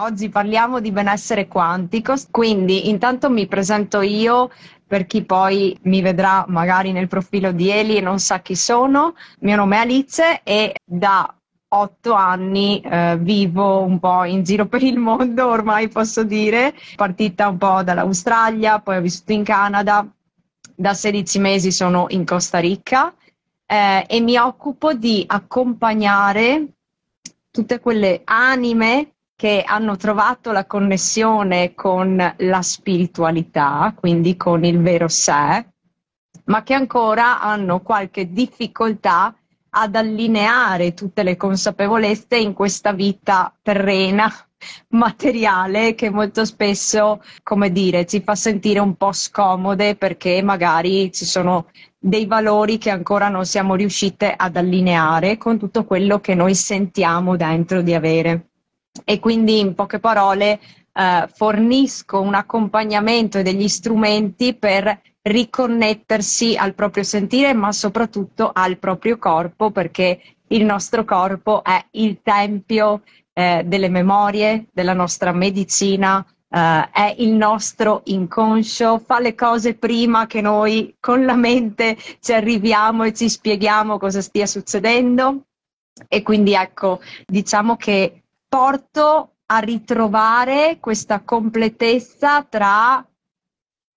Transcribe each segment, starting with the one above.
Oggi parliamo di benessere quantico, quindi intanto mi presento io per chi poi mi vedrà magari nel profilo di Eli e non sa chi sono. Mio nome è Alice e da otto anni eh, vivo un po' in giro per il mondo, ormai posso dire, partita un po' dall'Australia, poi ho vissuto in Canada, da 16 mesi sono in Costa Rica eh, e mi occupo di accompagnare tutte quelle anime che hanno trovato la connessione con la spiritualità, quindi con il vero sé, ma che ancora hanno qualche difficoltà ad allineare tutte le consapevolezze in questa vita terrena, materiale, che molto spesso, come dire, ci fa sentire un po' scomode perché magari ci sono dei valori che ancora non siamo riuscite ad allineare con tutto quello che noi sentiamo dentro di avere e quindi in poche parole eh, fornisco un accompagnamento e degli strumenti per riconnettersi al proprio sentire, ma soprattutto al proprio corpo, perché il nostro corpo è il tempio eh, delle memorie, della nostra medicina, Uh, è il nostro inconscio, fa le cose prima che noi con la mente ci arriviamo e ci spieghiamo cosa stia succedendo. E quindi ecco, diciamo che porto a ritrovare questa completezza tra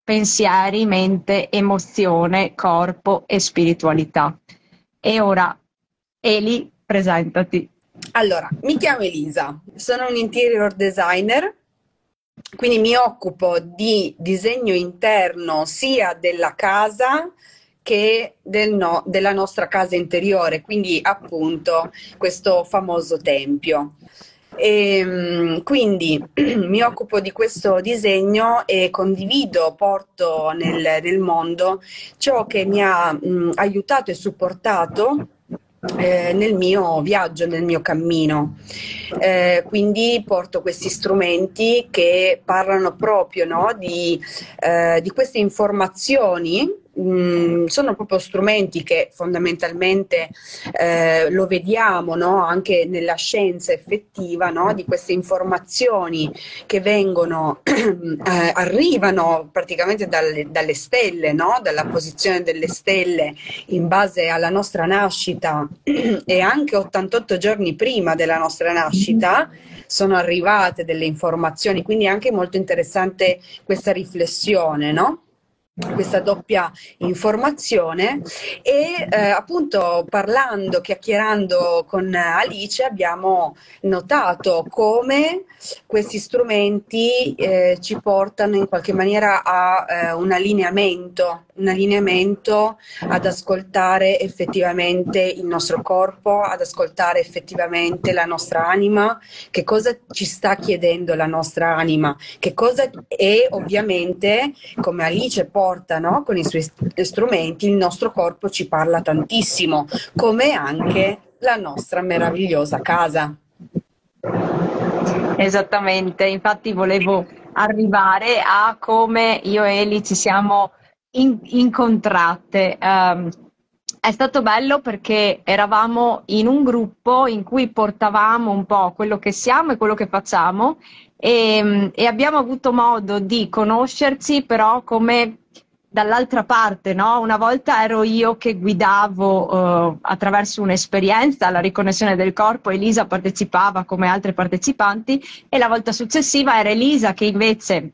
pensieri, mente, emozione, corpo e spiritualità. E ora, Eli, presentati. Allora, mi chiamo Elisa, sono un interior designer, quindi mi occupo di disegno interno sia della casa che del no, della nostra casa interiore, quindi appunto questo famoso tempio. E, ehm, quindi mi occupo di questo disegno e condivido, porto nel, nel mondo ciò che mi ha mh, aiutato e supportato eh, nel mio viaggio, nel mio cammino. Eh, quindi porto questi strumenti che parlano proprio no, di, eh, di queste informazioni mm, sono proprio strumenti che fondamentalmente eh, lo vediamo no? anche nella scienza effettiva no? di queste informazioni che vengono, eh, arrivano praticamente dalle, dalle stelle, no? dalla posizione delle stelle in base alla nostra nascita e anche 88 giorni prima della nostra nascita sono arrivate delle informazioni, quindi è anche molto interessante questa riflessione, no? Questa doppia informazione e eh, appunto parlando, chiacchierando con Alice abbiamo notato come questi strumenti eh, ci portano in qualche maniera a eh, un allineamento, un allineamento ad ascoltare effettivamente il nostro corpo, ad ascoltare effettivamente la nostra anima, che cosa ci sta chiedendo la nostra anima, che cosa è ovviamente come Alice porta no? con i suoi strumenti, il nostro corpo ci parla tantissimo, come anche la nostra meravigliosa casa. Esattamente, infatti volevo arrivare a come io e Eli ci siamo in- incontrate. Um, è stato bello perché eravamo in un gruppo in cui portavamo un po' quello che siamo e quello che facciamo e, e abbiamo avuto modo di conoscerci però come dall'altra parte, no? Una volta ero io che guidavo uh, attraverso un'esperienza la riconnessione del corpo, Elisa partecipava come altre partecipanti e la volta successiva era Elisa che invece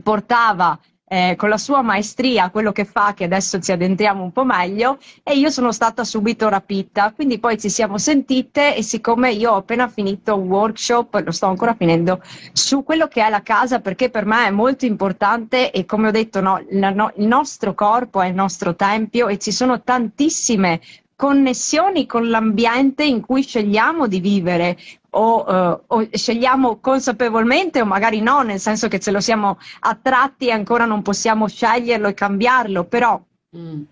portava eh, con la sua maestria quello che fa, che adesso ci addentriamo un po' meglio, e io sono stata subito rapita. Quindi poi ci siamo sentite e siccome io ho appena finito un workshop, lo sto ancora finendo, su quello che è la casa, perché per me è molto importante e come ho detto, no, la, no, il nostro corpo è il nostro tempio e ci sono tantissime connessioni con l'ambiente in cui scegliamo di vivere o, uh, o, scegliamo consapevolmente o magari no, nel senso che ce lo siamo attratti e ancora non possiamo sceglierlo e cambiarlo, però mm.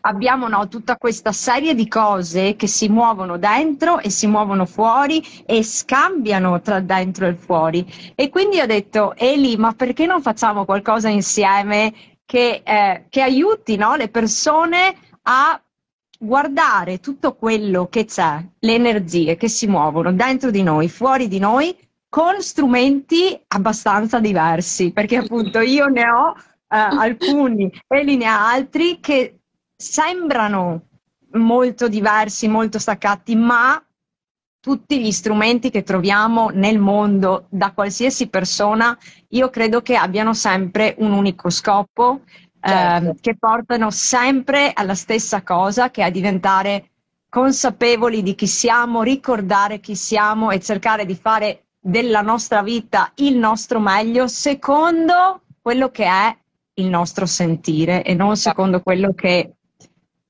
abbiamo no, tutta questa serie di cose che si muovono dentro e si muovono fuori e scambiano tra dentro e fuori. E quindi ho detto, Eli, ma perché non facciamo qualcosa insieme che, eh, che aiuti no, le persone a guardare tutto quello che c'è, le energie che si muovono dentro di noi, fuori di noi, con strumenti abbastanza diversi, perché appunto io ne ho eh, alcuni e ne ha altri che sembrano molto diversi, molto staccati, ma tutti gli strumenti che troviamo nel mondo da qualsiasi persona, io credo che abbiano sempre un unico scopo, certo. eh, che portano sempre alla stessa cosa, che è a diventare consapevoli di chi siamo, ricordare chi siamo e cercare di fare della nostra vita il nostro meglio secondo quello che è il nostro sentire e non secondo quello che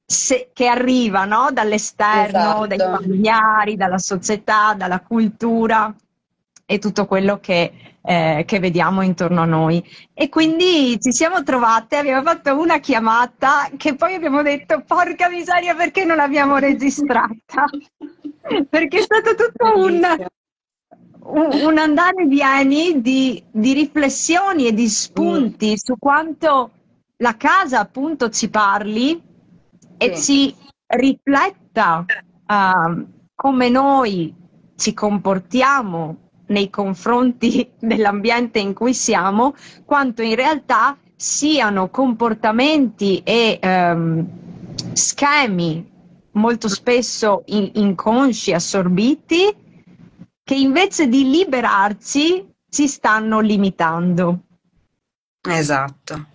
se, che arriva no? dall'esterno, esatto. dai familiari, dalla società, dalla cultura e tutto quello che, eh, che, vediamo intorno a noi. E quindi ci siamo trovate, abbiamo fatto una chiamata che poi abbiamo detto porca miseria perché non l'abbiamo registrata? perché è stato tutto un, un, un andare e vieni di, di, riflessioni e di spunti mm. su quanto la casa appunto ci parli e ci rifletta uh, come noi ci comportiamo nei confronti dell'ambiente in cui siamo, quanto in realtà siano comportamenti e um, schemi molto spesso in- inconsci, assorbiti, che invece di liberarci ci stanno limitando. Esatto.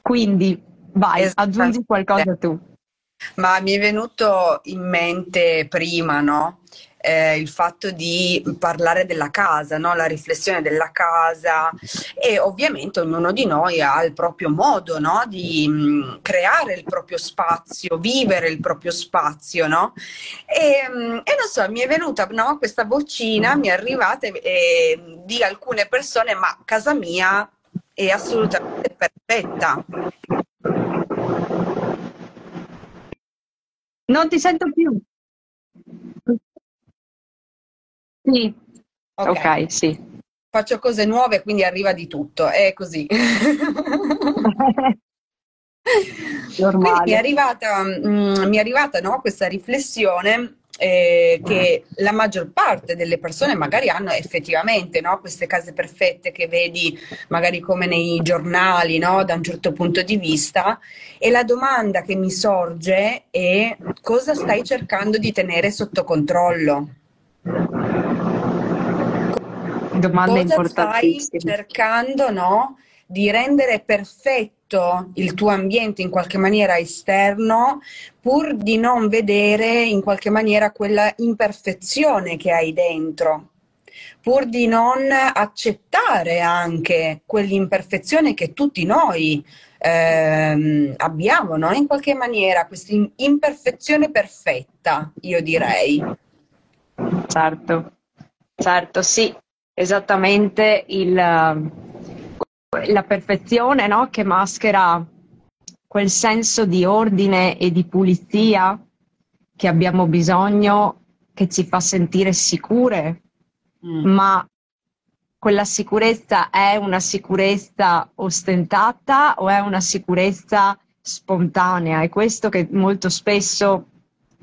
Quindi vai, esatto. aggiungi qualcosa tu. Ma mi è venuto in mente prima, no? Eh, il fatto di parlare della casa, no? la riflessione della casa e ovviamente ognuno di noi ha il proprio modo no? di mh, mm, creare il proprio spazio, vivere il proprio spazio. No? E, mh, mm, e non so, mi è venuta questa vocina, mi è arrivata eh, di alcune persone, ma casa mia è assolutamente perfetta. Non ti sento più. Sì. Ok, okay sì. Faccio cose nuove, quindi arriva di tutto, è così. Mi è arrivata, mm, mi è arrivata no, questa riflessione eh, che la maggior parte delle persone magari hanno effettivamente no? queste case perfette che vedi magari come nei giornali no? da un certo punto di vista e la domanda che mi sorge è cosa stai cercando di tenere sotto controllo? Domanda cosa stai cercando no? di rendere perfetto il tuo ambiente in qualche maniera esterno pur di non vedere in qualche maniera quella imperfezione che hai dentro pur di non accettare anche quell'imperfezione che tutti noi ehm, abbiamo, no? in qualche maniera, questa imperfezione perfetta, io direi. Certo, certo, sì, esattamente il, la perfezione no? che maschera quel senso di ordine e di pulizia che abbiamo bisogno, che ci fa sentire sicure, mm. ma quella sicurezza è una sicurezza ostentata o è una sicurezza spontanea? È questo che molto spesso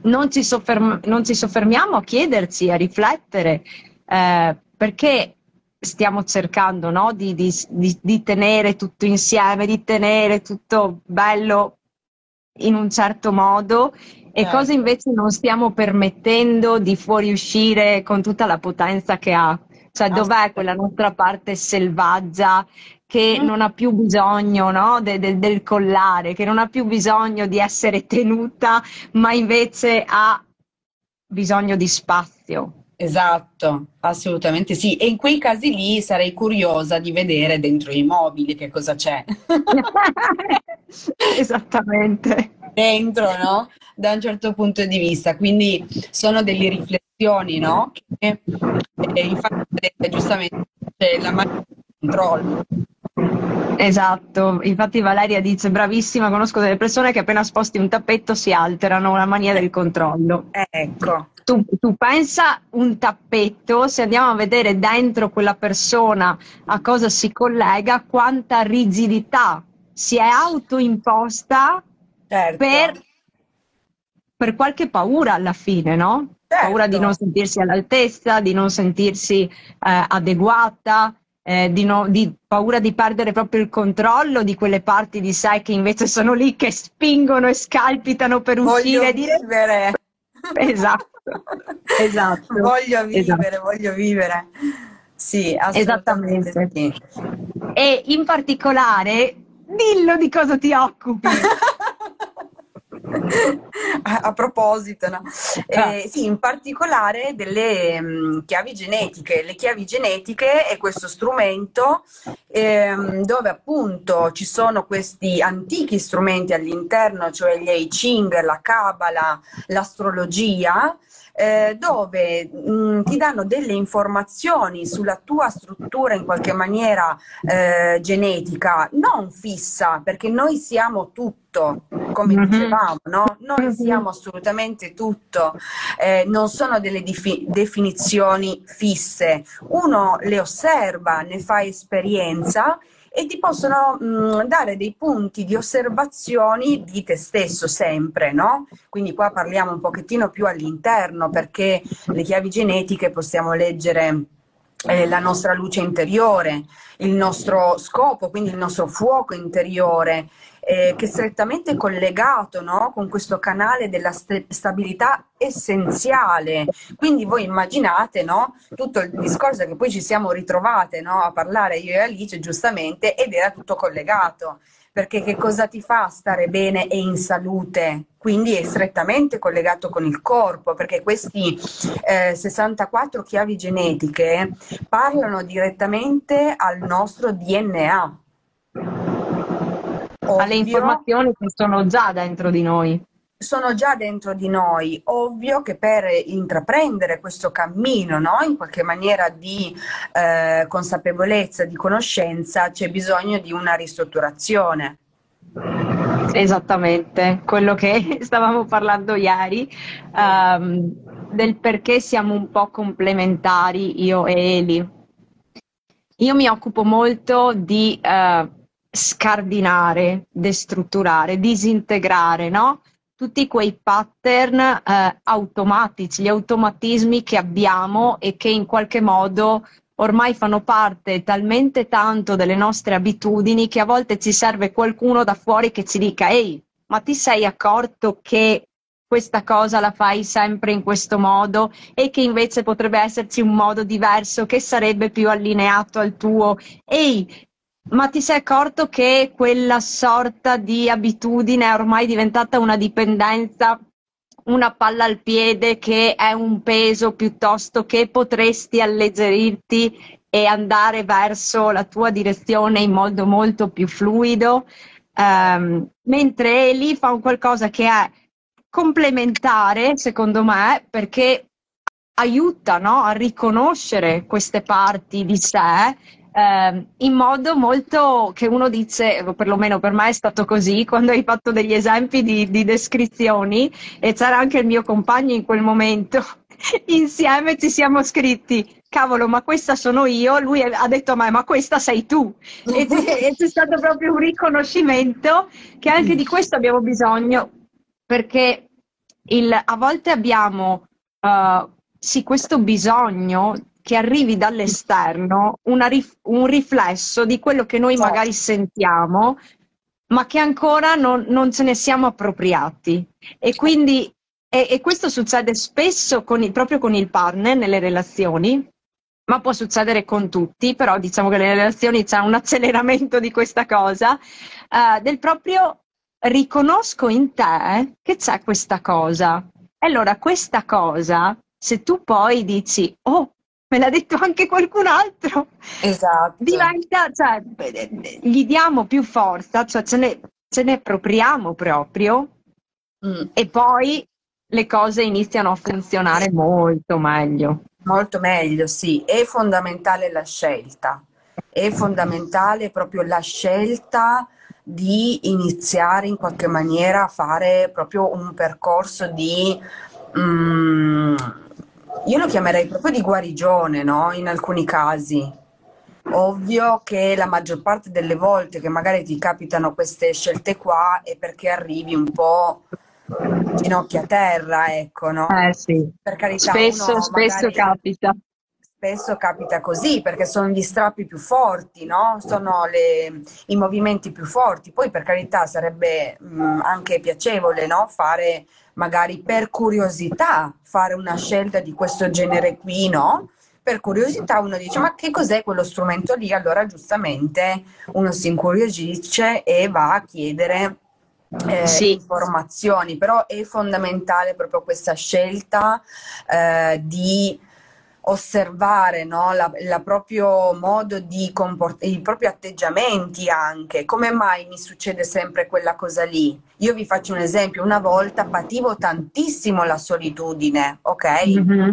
non ci, sofferm- non ci soffermiamo a chiederci, a riflettere, eh, perché stiamo cercando no? di, di, di, di, tenere tutto insieme, di tenere tutto bello in un certo modo e certo. cosa invece non stiamo permettendo di fuoriuscire con tutta la potenza che ha. Cioè, dov'è quella nostra parte selvaggia che mm. non ha più bisogno no? de, de, del collare, che non ha più bisogno di essere tenuta, ma invece ha bisogno di spazio. Esatto, assolutamente sì. E in quei casi lì sarei curiosa di vedere dentro i mobili che cosa c'è. Esattamente. Dentro, no? Da un certo punto di vista. Quindi sono delle riflessioni, no? Che eh, infatti giustamente c'è la mano di controllo. Esatto, infatti Valeria dice bravissima, conosco delle persone che appena sposti un tappetto si alterano, la mania del controllo. Ecco, tu, tu, pensa un tappetto, se andiamo a vedere dentro quella persona a cosa si collega, quanta rigidità si è autoimposta certo. per, per, qualche paura alla fine, no? certo. paura di non sentirsi all'altezza, di non sentirsi eh, adeguata, eh, di, no, di, paura di perdere proprio il controllo di quelle parti di sé che invece sono lì che spingono e scalpitano per uscire e dire vivere. Esatto, esatto. Voglio vivere, esatto. voglio vivere. Sì, assolutamente. Esattamente. Sì. E in particolare, dillo di cosa ti occupi. a, a, proposito, no? Ah. eh, sì, in particolare delle mh, mm, chiavi genetiche. Le chiavi genetiche è questo strumento ehm, dove appunto ci sono questi antichi strumenti all'interno, cioè gli I Ching, la Kabbalah, l'astrologia, eh, dove mh, mm, ti danno delle informazioni sulla tua struttura in qualche maniera eh, genetica, non fissa, perché noi siamo tutto, come mm-hmm. dicevamo, no? Noi mm-hmm. siamo assolutamente tutto, eh, non sono delle difi- definizioni fisse. Uno le osserva, ne fa esperienza e ti possono mh, mm, dare dei punti di osservazioni di te stesso sempre, no? Quindi qua parliamo un pochettino più all'interno perché le chiavi genetiche possiamo leggere eh, la nostra luce interiore, il nostro scopo, quindi il nostro fuoco interiore, eh, che è strettamente collegato no? con questo canale della st- stabilità essenziale. Quindi voi immaginate no? tutto il discorso che poi ci siamo ritrovate no? a parlare io e Alice giustamente ed era tutto collegato. Perché che cosa ti fa stare bene e in salute? Quindi è strettamente collegato con il corpo, perché questi eh, 64 chiavi genetiche parlano direttamente al nostro DNA ovvio, alle informazioni che sono già dentro di noi. Sono già dentro di noi, ovvio che per intraprendere questo cammino, no? in qualche maniera di eh, consapevolezza, di conoscenza, c'è bisogno di una ristrutturazione. Esattamente, quello che stavamo parlando ieri, um, del perché siamo un po' complementari io e Eli. Io mi occupo molto di uh, scardinare, destrutturare, disintegrare, no? Tutti quei pattern eh, automatici, gli automatismi che abbiamo e che in qualche modo ormai fanno parte talmente tanto delle nostre abitudini che a volte ci serve qualcuno da fuori che ci dica ehi, ma ti sei accorto che questa cosa la fai sempre in questo modo e che invece potrebbe esserci un modo diverso che sarebbe più allineato al tuo. Ehi, ma ti sei accorto che quella sorta di abitudine è ormai diventata una dipendenza, una palla al piede che è un peso piuttosto che potresti alleggerirti e andare verso la tua direzione in modo molto più fluido, um, mentre lì fa un qualcosa che è complementare, secondo me, perché aiuta no, a riconoscere queste parti di sé eh, in modo molto che uno dice, perlomeno per me è stato così, quando hai fatto degli esempi di, di descrizioni e c'era anche il mio compagno in quel momento, insieme ci siamo scritti cavolo, ma questa sono io, lui ha detto a me, ma questa sei tu. E c'è, c'è stato proprio un riconoscimento che anche di questo abbiamo bisogno, perché il, a volte abbiamo uh, sì, questo bisogno che arrivi dall'esterno rif- un riflesso di quello che noi certo. magari sentiamo, ma che ancora non, non ce ne siamo appropriati. E quindi e, e questo succede spesso con il, proprio con il partner nelle relazioni, ma può succedere con tutti, però diciamo che nelle relazioni c'è un acceleramento di questa cosa, uh, del proprio riconosco in te che c'è questa cosa. E allora questa cosa, se tu poi dici, oh, me l'ha detto anche qualcun altro. Esatto. Diventa, cioè, gli diamo più forza, cioè ce ne, ce ne appropriamo proprio mm. e poi le cose iniziano a funzionare molto meglio. Molto meglio, sì. È fondamentale la scelta. È fondamentale proprio la scelta di iniziare in qualche maniera a fare proprio un percorso di... Mm, io lo chiamerei proprio di guarigione, no? In alcuni casi. Ovvio che la maggior parte delle volte che magari ti capitano queste scelte qua è perché arrivi un po' ginocchia a terra, ecco, no? Eh sì. Per carità, spesso, spesso capita spesso capita così perché sono gli strappi più forti, no? sono le, i movimenti più forti. Poi per carità sarebbe mh, anche piacevole no? fare magari per curiosità, fare una scelta di questo genere qui, no? Per curiosità uno dice ma che cos'è quello strumento lì? Allora giustamente uno si incuriosisce e va a chiedere eh, sì. informazioni, però è fondamentale proprio questa scelta eh, di osservare no? la, la, proprio modo di comportare, i propri atteggiamenti anche. Come mai mi succede sempre quella cosa lì? Io vi faccio un esempio, una volta pativo tantissimo la solitudine, ok? Mm-hmm.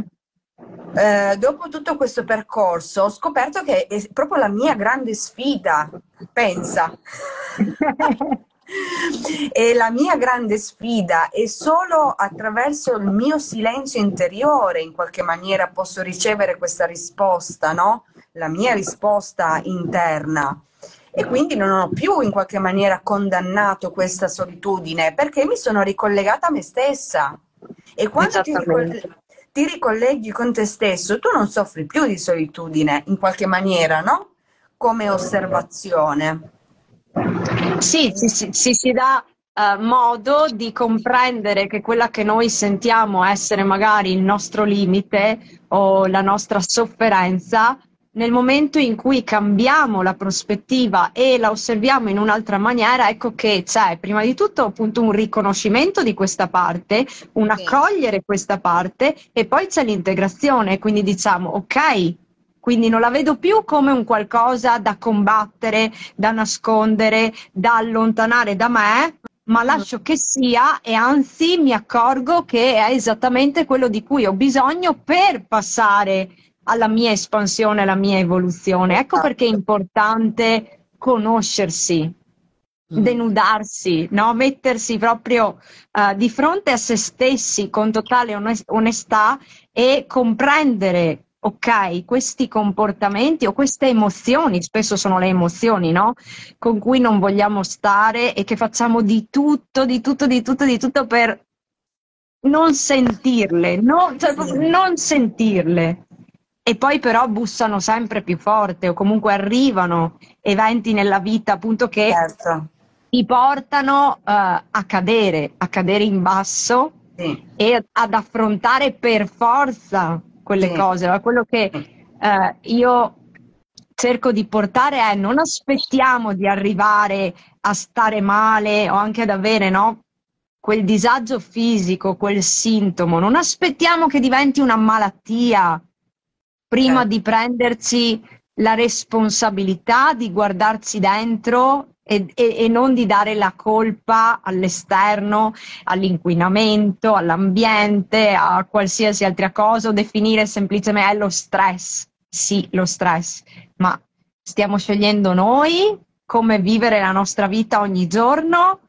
Eh, dopo tutto questo percorso ho scoperto che è proprio la mia grande sfida, pensa. E la mia grande sfida è solo attraverso il mio silenzio interiore, in qualche maniera posso ricevere questa risposta, no? La mia risposta interna. E quindi non ho più in qualche maniera condannato questa solitudine perché mi sono ricollegata a me stessa. E quando ti, ricoll- ti ricolleghi con te stesso, tu non soffri più di solitudine in qualche maniera, no? Come osservazione. Sì, ci, ci, ci si dà uh, modo di comprendere che quella che noi sentiamo essere magari il nostro limite o la nostra sofferenza, nel momento in cui cambiamo la prospettiva e la osserviamo in un'altra maniera, ecco che c'è prima di tutto appunto un riconoscimento di questa parte, un accogliere questa parte e poi c'è l'integrazione, quindi diciamo ok, quindi non la vedo più come un qualcosa da combattere, da nascondere, da allontanare da me, ma lascio che sia e anzi mi accorgo che è esattamente quello di cui ho bisogno per passare alla mia espansione, alla mia evoluzione. Ecco perché è importante conoscersi, mm. denudarsi, no? mettersi proprio uh, di fronte a se stessi con totale onestà e comprendere ok, questi comportamenti o queste emozioni, spesso sono le emozioni, no? Con cui non vogliamo stare e che facciamo di tutto, di tutto, di tutto, di tutto per non sentirle, no? cioè, non sentirle. E poi però bussano sempre più forte o comunque arrivano eventi nella vita appunto che certo. ti portano uh, a cadere, a cadere in basso sì. e ad affrontare per forza quelle sì. cose, ma quello che eh, io cerco di portare è non aspettiamo di arrivare a stare male o anche ad avere no, quel disagio fisico, quel sintomo, non aspettiamo che diventi una malattia prima certo. di prenderci la responsabilità di guardarci dentro e, e, e, non di dare la colpa all'esterno, all'inquinamento, all'ambiente, a qualsiasi altra cosa o definire semplicemente è lo stress. Sì, lo stress, ma stiamo scegliendo noi come vivere la nostra vita ogni giorno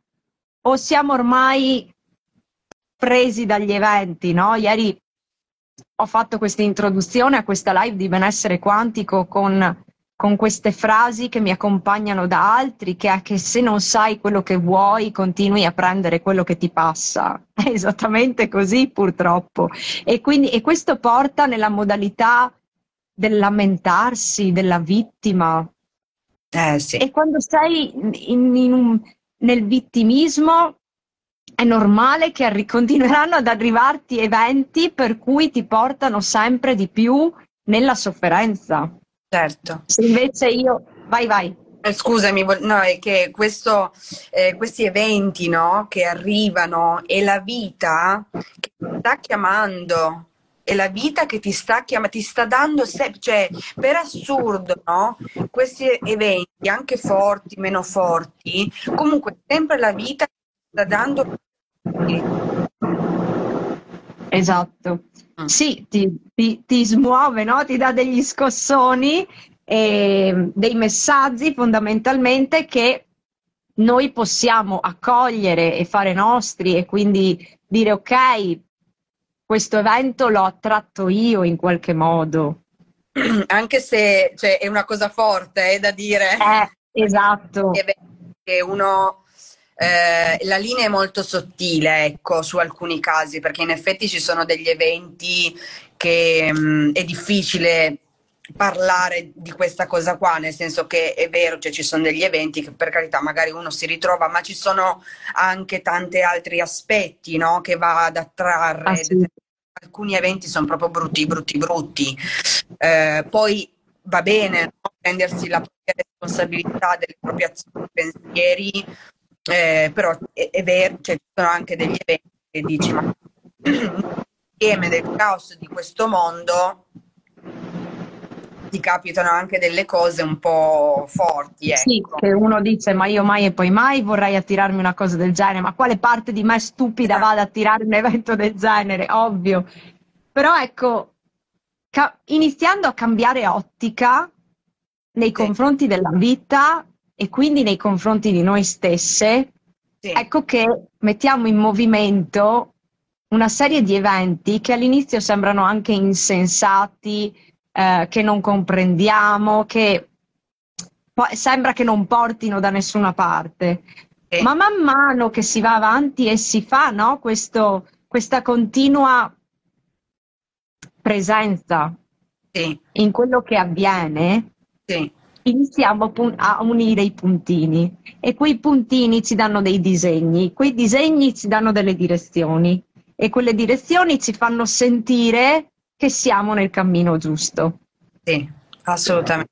o siamo ormai presi dagli eventi, no? Ieri ho fatto questa introduzione a questa live di benessere quantico con con queste frasi che mi accompagnano da altri, che è che se non sai quello che vuoi, continui a prendere quello che ti passa. È esattamente così, purtroppo. E, quindi, e questo porta nella modalità del lamentarsi, della vittima. Eh, sì. E quando sei in, in un, nel vittimismo, è normale che arri- continueranno ad arrivarti eventi per cui ti portano sempre di più nella sofferenza. Certo. Se invece io... Vai, vai. Eh, scusami, no, è che questo, eh, questi eventi no, che arrivano è la vita che ti sta chiamando, è la vita che ti sta chiamando, ti sta dando, se- cioè per assurdo, no? questi eventi, anche forti, meno forti, comunque sempre la vita che ti sta dando. Esatto. Mm. Sì, ti, ti, ti smuove, no? ti dà degli scossoni e dei messaggi fondamentalmente che noi possiamo accogliere e fare nostri e quindi dire ok, questo evento l'ho attratto io in qualche modo. Anche se cioè, è una cosa forte eh, da dire. Eh, esatto. Che uno eh, la linea è molto sottile, ecco, su alcuni casi, perché in effetti ci sono degli eventi che mh, mm, è difficile parlare di questa cosa qua, nel senso che è vero, cioè ci sono degli eventi che per carità magari uno si ritrova, ma ci sono anche tanti altri aspetti no? che va ad attrarre. Ah, sì. Alcuni eventi sono proprio brutti, brutti, brutti. Eh, poi va bene no? prendersi la propria responsabilità delle proprie azioni pensieri, eh, però è, è, vero, cioè, ci sono anche degli eventi che dici, ma insieme del caos di questo mondo ti capitano anche delle cose un po' forti. Ecco. Sì, che uno dice ma io mai e poi mai vorrei attirarmi una cosa del genere, ma quale parte di me stupida esatto. va ad attirare un evento del genere? Ovvio. Però ecco, ca- iniziando a cambiare ottica nei sì. confronti della vita e quindi nei confronti di noi stesse, sì. ecco che mettiamo in movimento una serie di eventi che all'inizio sembrano anche insensati, eh, che non comprendiamo, che sembra che non portino da nessuna parte. Sì. Ma man mano che si va avanti e si fa no, questo, questa continua presenza sì. in quello che avviene, sì. Iniziamo a unire i puntini e quei puntini ci danno dei disegni, quei disegni ci danno delle direzioni e quelle direzioni ci fanno sentire che siamo nel cammino giusto. Sì, assolutamente.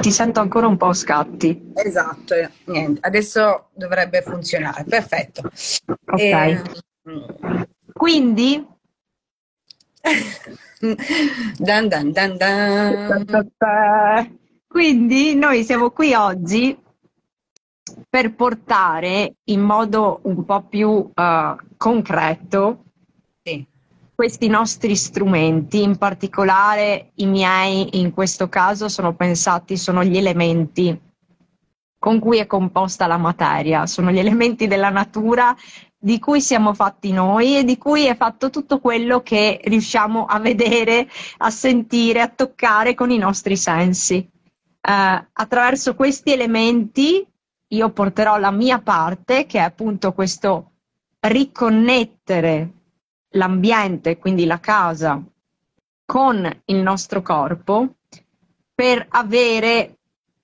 Ti sento ancora un po' scatti. Esatto, niente, adesso dovrebbe funzionare, perfetto. Ok. E... Ehm, Quindi... dan dan dan dan. Quindi noi siamo qui oggi per portare in modo un po' più uh, concreto sì. questi nostri strumenti, in particolare i miei in questo caso sono pensati, sono gli elementi con cui è composta la materia, sono gli elementi della natura di cui siamo fatti noi e di cui è fatto tutto quello che riusciamo a vedere, a sentire, a toccare con i nostri sensi. Uh, attraverso questi elementi io porterò la mia parte, che è appunto questo riconnettere l'ambiente, quindi la casa, con il nostro corpo, per avere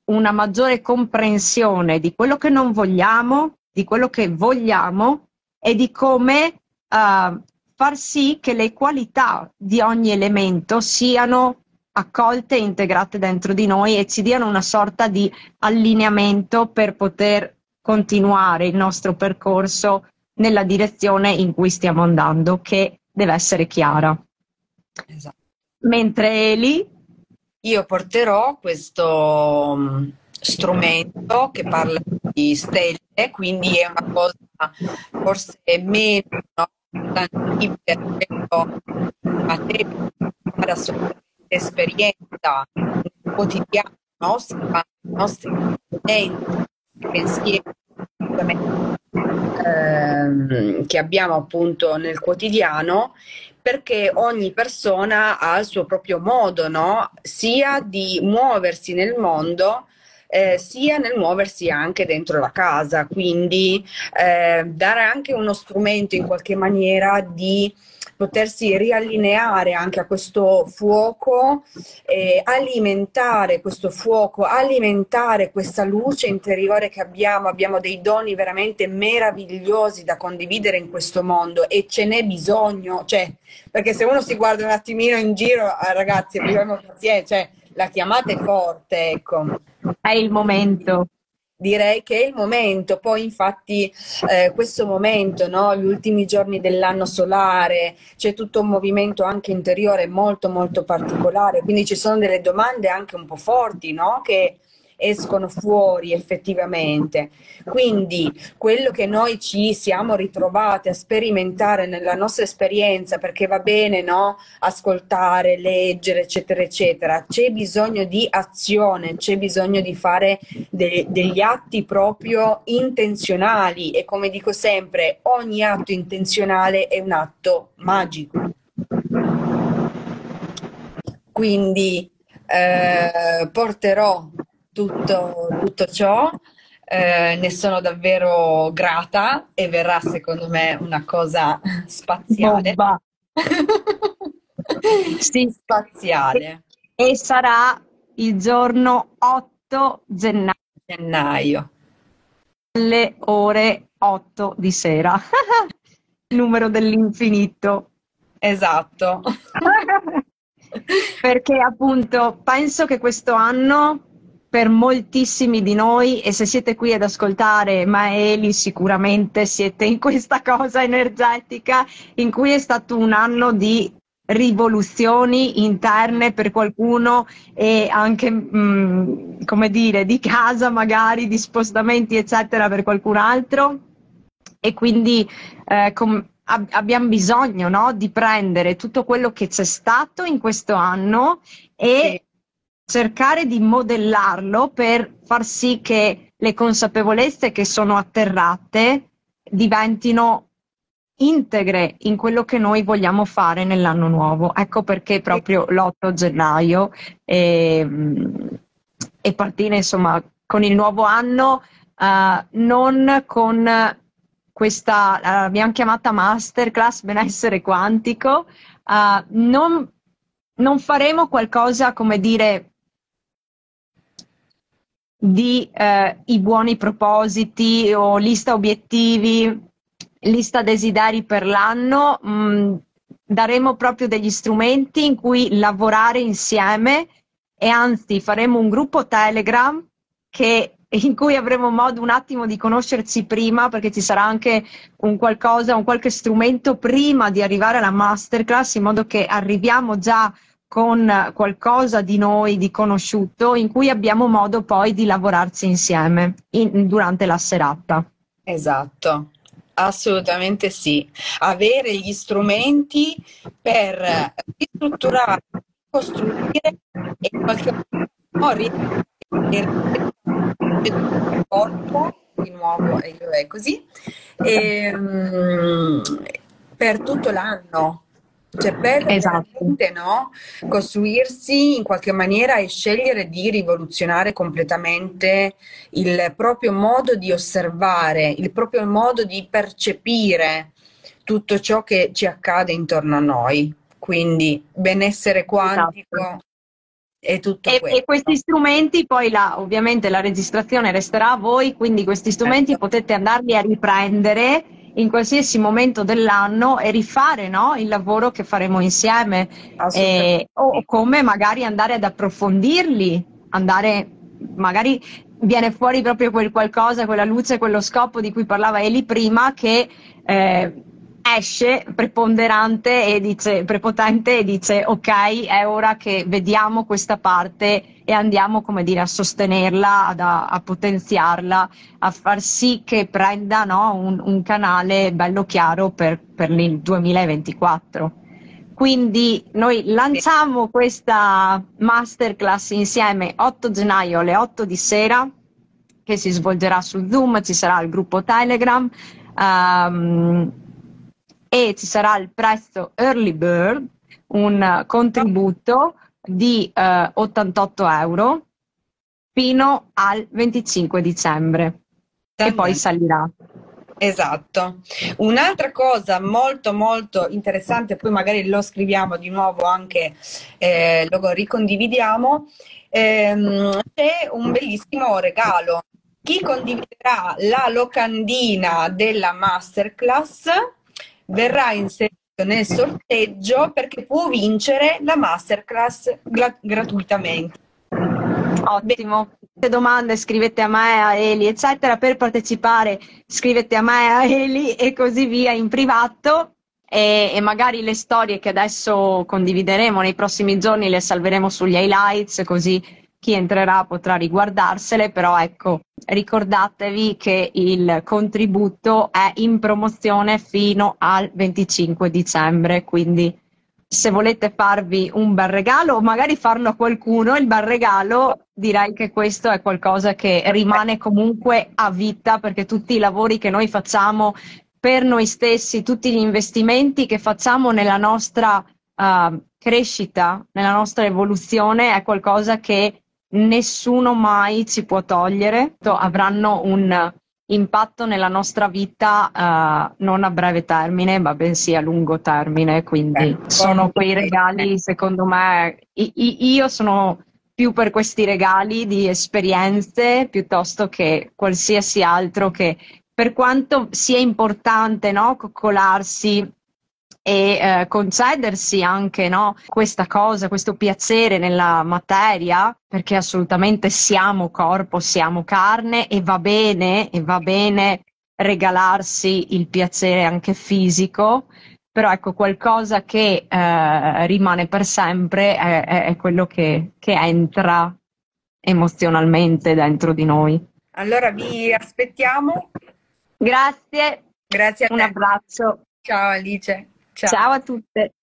una maggiore comprensione di quello che non vogliamo, di quello che vogliamo e di come uh, far sì che le qualità di ogni elemento siano accolte e integrate dentro di noi e ci diano una sorta di allineamento per poter continuare il nostro percorso nella direzione in cui stiamo andando, che deve essere chiara. Esatto. Mentre Eli... Io porterò questo mm, strumento che parla di stelle, quindi è una cosa forse meno no, tangibile, però materiale assolutamente esperienza quotidiana nostra, i nostri pensieri ehm, che abbiamo appunto nel quotidiano perché ogni persona ha il suo proprio modo, no? sia di muoversi nel mondo eh, sia nel muoversi anche dentro la casa, quindi eh, dare anche uno strumento in qualche maniera di potersi riallineare anche a questo fuoco, eh, alimentare questo fuoco, alimentare questa luce interiore che abbiamo, abbiamo dei doni veramente meravigliosi da condividere in questo mondo e ce n'è bisogno, cioè, perché se uno si guarda un attimino in giro, eh, ragazzi, abbiamo pazienza, cioè, la chiamata è forte, ecco. È il momento. Direi che è il momento, poi infatti eh, questo momento, no, gli ultimi giorni dell'anno solare, c'è tutto un movimento anche interiore molto molto particolare, quindi ci sono delle domande anche un po' forti, no, che escono fuori effettivamente. Quindi quello che noi ci siamo ritrovati a sperimentare nella nostra esperienza, perché va bene no? ascoltare, leggere, eccetera, eccetera, c'è bisogno di azione, c'è bisogno di fare de- degli atti proprio intenzionali e come dico sempre, ogni atto intenzionale è un atto magico. Quindi eh, porterò tutto, tutto ciò. Eh, ne sono davvero grata e verrà secondo me una cosa spaziale. sì. Spaziale. E sarà il giorno 8 gennaio. gennaio. Alle ore 8 di sera. Numero dell'infinito. Esatto. Perché appunto penso che questo anno per moltissimi di noi e se siete qui ad ascoltare Maeli sicuramente siete in questa cosa energetica in cui è stato un anno di rivoluzioni interne per qualcuno e anche mh, mm, come dire di casa magari di spostamenti eccetera per qualcun altro. E quindi eh, com- ab- abbiamo bisogno no, di prendere tutto quello che c'è stato in questo anno e cercare di modellarlo per far sì che le consapevolezze che sono atterrate diventino integre in quello che noi vogliamo fare nell'anno nuovo. Ecco perché proprio l'8 gennaio e, ehm, e partire insomma con il nuovo anno uh, non con questa, l'abbiamo chiamata masterclass benessere quantico, uh, non, non faremo qualcosa come dire di eh, i buoni propositi o lista obiettivi, lista desideri per l'anno, mm, daremo proprio degli strumenti in cui lavorare insieme e anzi faremo un gruppo Telegram che in cui avremo modo un attimo di conoscerci prima, perché ci sarà anche un qualcosa, un qualche strumento prima di arrivare alla masterclass, in modo che arriviamo già con qualcosa di noi, di conosciuto, in cui abbiamo modo poi di lavorarci insieme in, durante la serata. Esatto. Assolutamente sì, avere gli strumenti per ristrutturare, costruire e in qualche modo il corpo, di nuovo è così, e, um, per tutto l'anno. Cioè per esatto. no? costruirsi in qualche maniera e scegliere di rivoluzionare completamente il proprio modo di osservare, il proprio modo di percepire tutto ciò che ci accade intorno a noi. Quindi benessere quantico, esatto e, e, questi strumenti, poi la, ovviamente la registrazione resterà a voi, quindi questi strumenti certo. potete andarli a riprendere in qualsiasi momento dell'anno e rifare no, il lavoro che faremo insieme. Eh, o come magari andare ad approfondirli, andare magari viene fuori proprio quel qualcosa, quella luce, quello scopo di cui parlava Eli prima che eh, esce preponderante e dice, prepotente e dice ok, è ora che vediamo questa parte e andiamo come dire, a sostenerla, ad, a, potenziarla, a far sì che prenda no, un, un, canale bello chiaro per, per il 2024. Quindi noi lanciamo questa masterclass insieme 8 gennaio alle 8 di sera che si svolgerà su Zoom, ci sarà il gruppo Telegram. Um, e ci sarà il prezzo early bird, un contributo di eh, 88 euro fino al 25 dicembre e poi salirà. Esatto. Un'altra cosa molto molto interessante, poi magari lo scriviamo di nuovo anche, eh, lo ricondividiamo, ehm, c'è un bellissimo regalo. Chi condividerà la locandina della masterclass verrà inserito nel sorteggio perché può vincere la masterclass gra- gratuitamente. Ottimo. Se domande scrivete a me, a Eli, eccetera. Per partecipare scrivete a me, a Eli e così via in privato. E, e, magari le storie che adesso condivideremo nei prossimi giorni le salveremo sugli highlights, così chi entrerà potrà riguardarsele, però ecco, ricordatevi che il contributo è in promozione fino al 25 dicembre, quindi se volete farvi un bel regalo o magari farlo a qualcuno, il bel regalo direi che questo è qualcosa che rimane comunque a vita perché tutti i lavori che noi facciamo per noi stessi, tutti gli investimenti che facciamo nella nostra uh, crescita, nella nostra evoluzione è qualcosa che nessuno mai ci può togliere, avranno un impatto nella nostra vita uh, non a breve termine, ma bensì a lungo termine. Quindi eh, sono quei regali, secondo me, io sono più per questi regali di esperienze piuttosto che qualsiasi altro che per quanto sia importante no, coccolarsi e eh, concedersi anche no, questa cosa, questo piacere nella materia, perché assolutamente siamo corpo, siamo carne e va bene, e va bene regalarsi il piacere anche fisico, però ecco qualcosa che eh, rimane per sempre è, è quello che, che entra emozionalmente dentro di noi. Allora vi aspettiamo. Grazie. Grazie a Un abbraccio. Ciao Alice. Ciao, Ciao a tutte.